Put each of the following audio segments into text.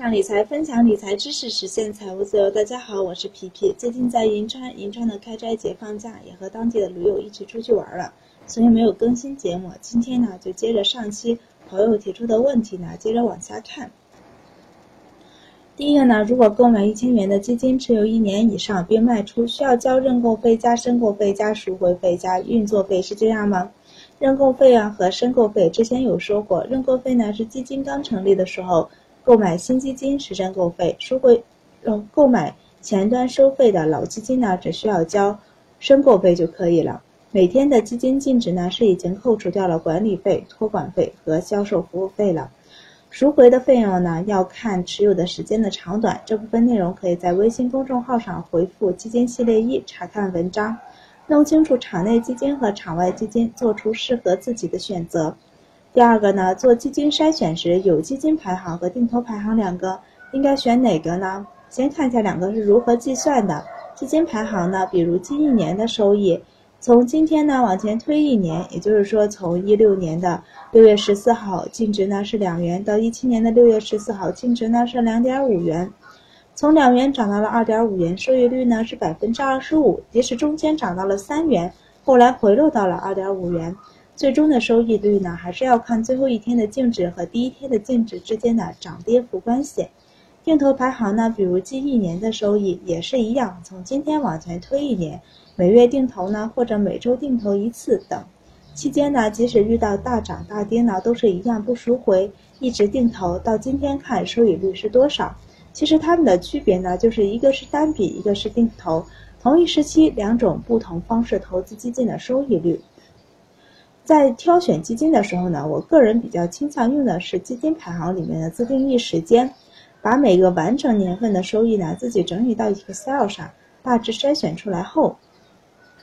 向理财，分享理财知识，实现财务自由。大家好，我是皮皮。最近在银川，银川的开斋节放假，也和当地的驴友一起出去玩了，所以没有更新节目。今天呢，就接着上期朋友提出的问题呢，接着往下看。第一个呢，如果购买一千元的基金，持有一年以上并卖出，需要交认购费加申购费加赎回费加运作费，是这样吗？认购费啊和申购费之前有说过，认购费呢是基金刚成立的时候。购买新基金实申购费，赎回呃购买前端收费的老基金呢，只需要交申购费就可以了。每天的基金净值呢是已经扣除掉了管理费、托管费和销售服务费了。赎回的费用呢要看持有的时间的长短，这部分内容可以在微信公众号上回复“基金系列一”查看文章，弄清楚场内基金和场外基金，做出适合自己的选择。第二个呢，做基金筛选时有基金排行和定投排行两个，应该选哪个呢？先看一下两个是如何计算的。基金排行呢，比如近一年的收益，从今天呢往前推一年，也就是说从一六年的六月十四号净值呢是两元，到一七年的六月十四号净值呢是两点五元，从两元涨到了二点五元，收益率呢是百分之二十五。即使中间涨到了三元，后来回落到了二点五元。最终的收益率呢，还是要看最后一天的净值和第一天的净值之间的涨跌幅关系。定投排行呢，比如近一年的收益也是一样，从今天往前推一年，每月定投呢，或者每周定投一次等。期间呢，即使遇到大涨大跌呢，都是一样不赎回，一直定投到今天看收益率是多少。其实它们的区别呢，就是一个是单笔，一个是定投，同一时期两种不同方式投资基金的收益率。在挑选基金的时候呢，我个人比较倾向用的是基金排行里面的自定义时间，把每个完整年份的收益呢自己整理到 Excel 上，大致筛选出来后，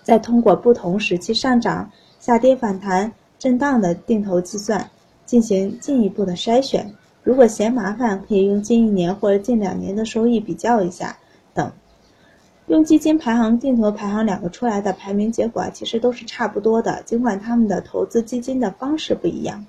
再通过不同时期上涨、下跌、反弹、震荡的定投计算进行进一步的筛选。如果嫌麻烦，可以用近一年或者近两年的收益比较一下等。用基金排行、定投排行两个出来的排名结果其实都是差不多的，尽管他们的投资基金的方式不一样。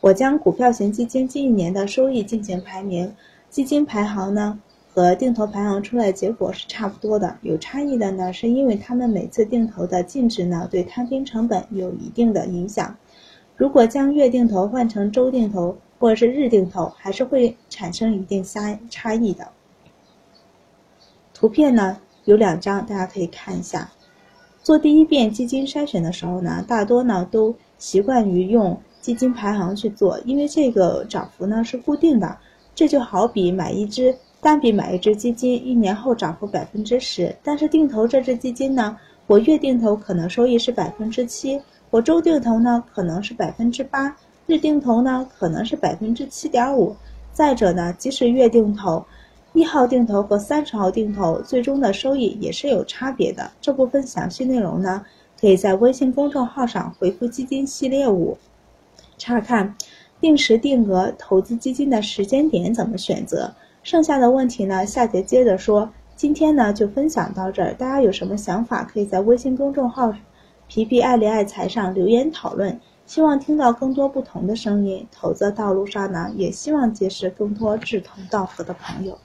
我将股票型基金近一年的收益进行排名，基金排行呢和定投排行出来结果是差不多的。有差异的呢，是因为他们每次定投的净值呢对摊平成本有一定的影响。如果将月定投换成周定投或者是日定投，还是会产生一定差差异的。图片呢？有两张，大家可以看一下。做第一遍基金筛选的时候呢，大多呢都习惯于用基金排行去做，因为这个涨幅呢是固定的。这就好比买一只单笔买一只基金，一年后涨幅百分之十，但是定投这只基金呢，我月定投可能收益是百分之七，我周定投呢可能是百分之八，日定投呢可能是百分之七点五。再者呢，即使月定投。一号定投和三十号定投最终的收益也是有差别的。这部分详细内容呢，可以在微信公众号上回复“基金系列五”查看。定时定额投资基金的时间点怎么选择？剩下的问题呢，下节接着说。今天呢就分享到这儿，大家有什么想法，可以在微信公众号“皮皮爱理爱财”上留言讨论。希望听到更多不同的声音。投资道路上呢，也希望结识更多志同道合的朋友。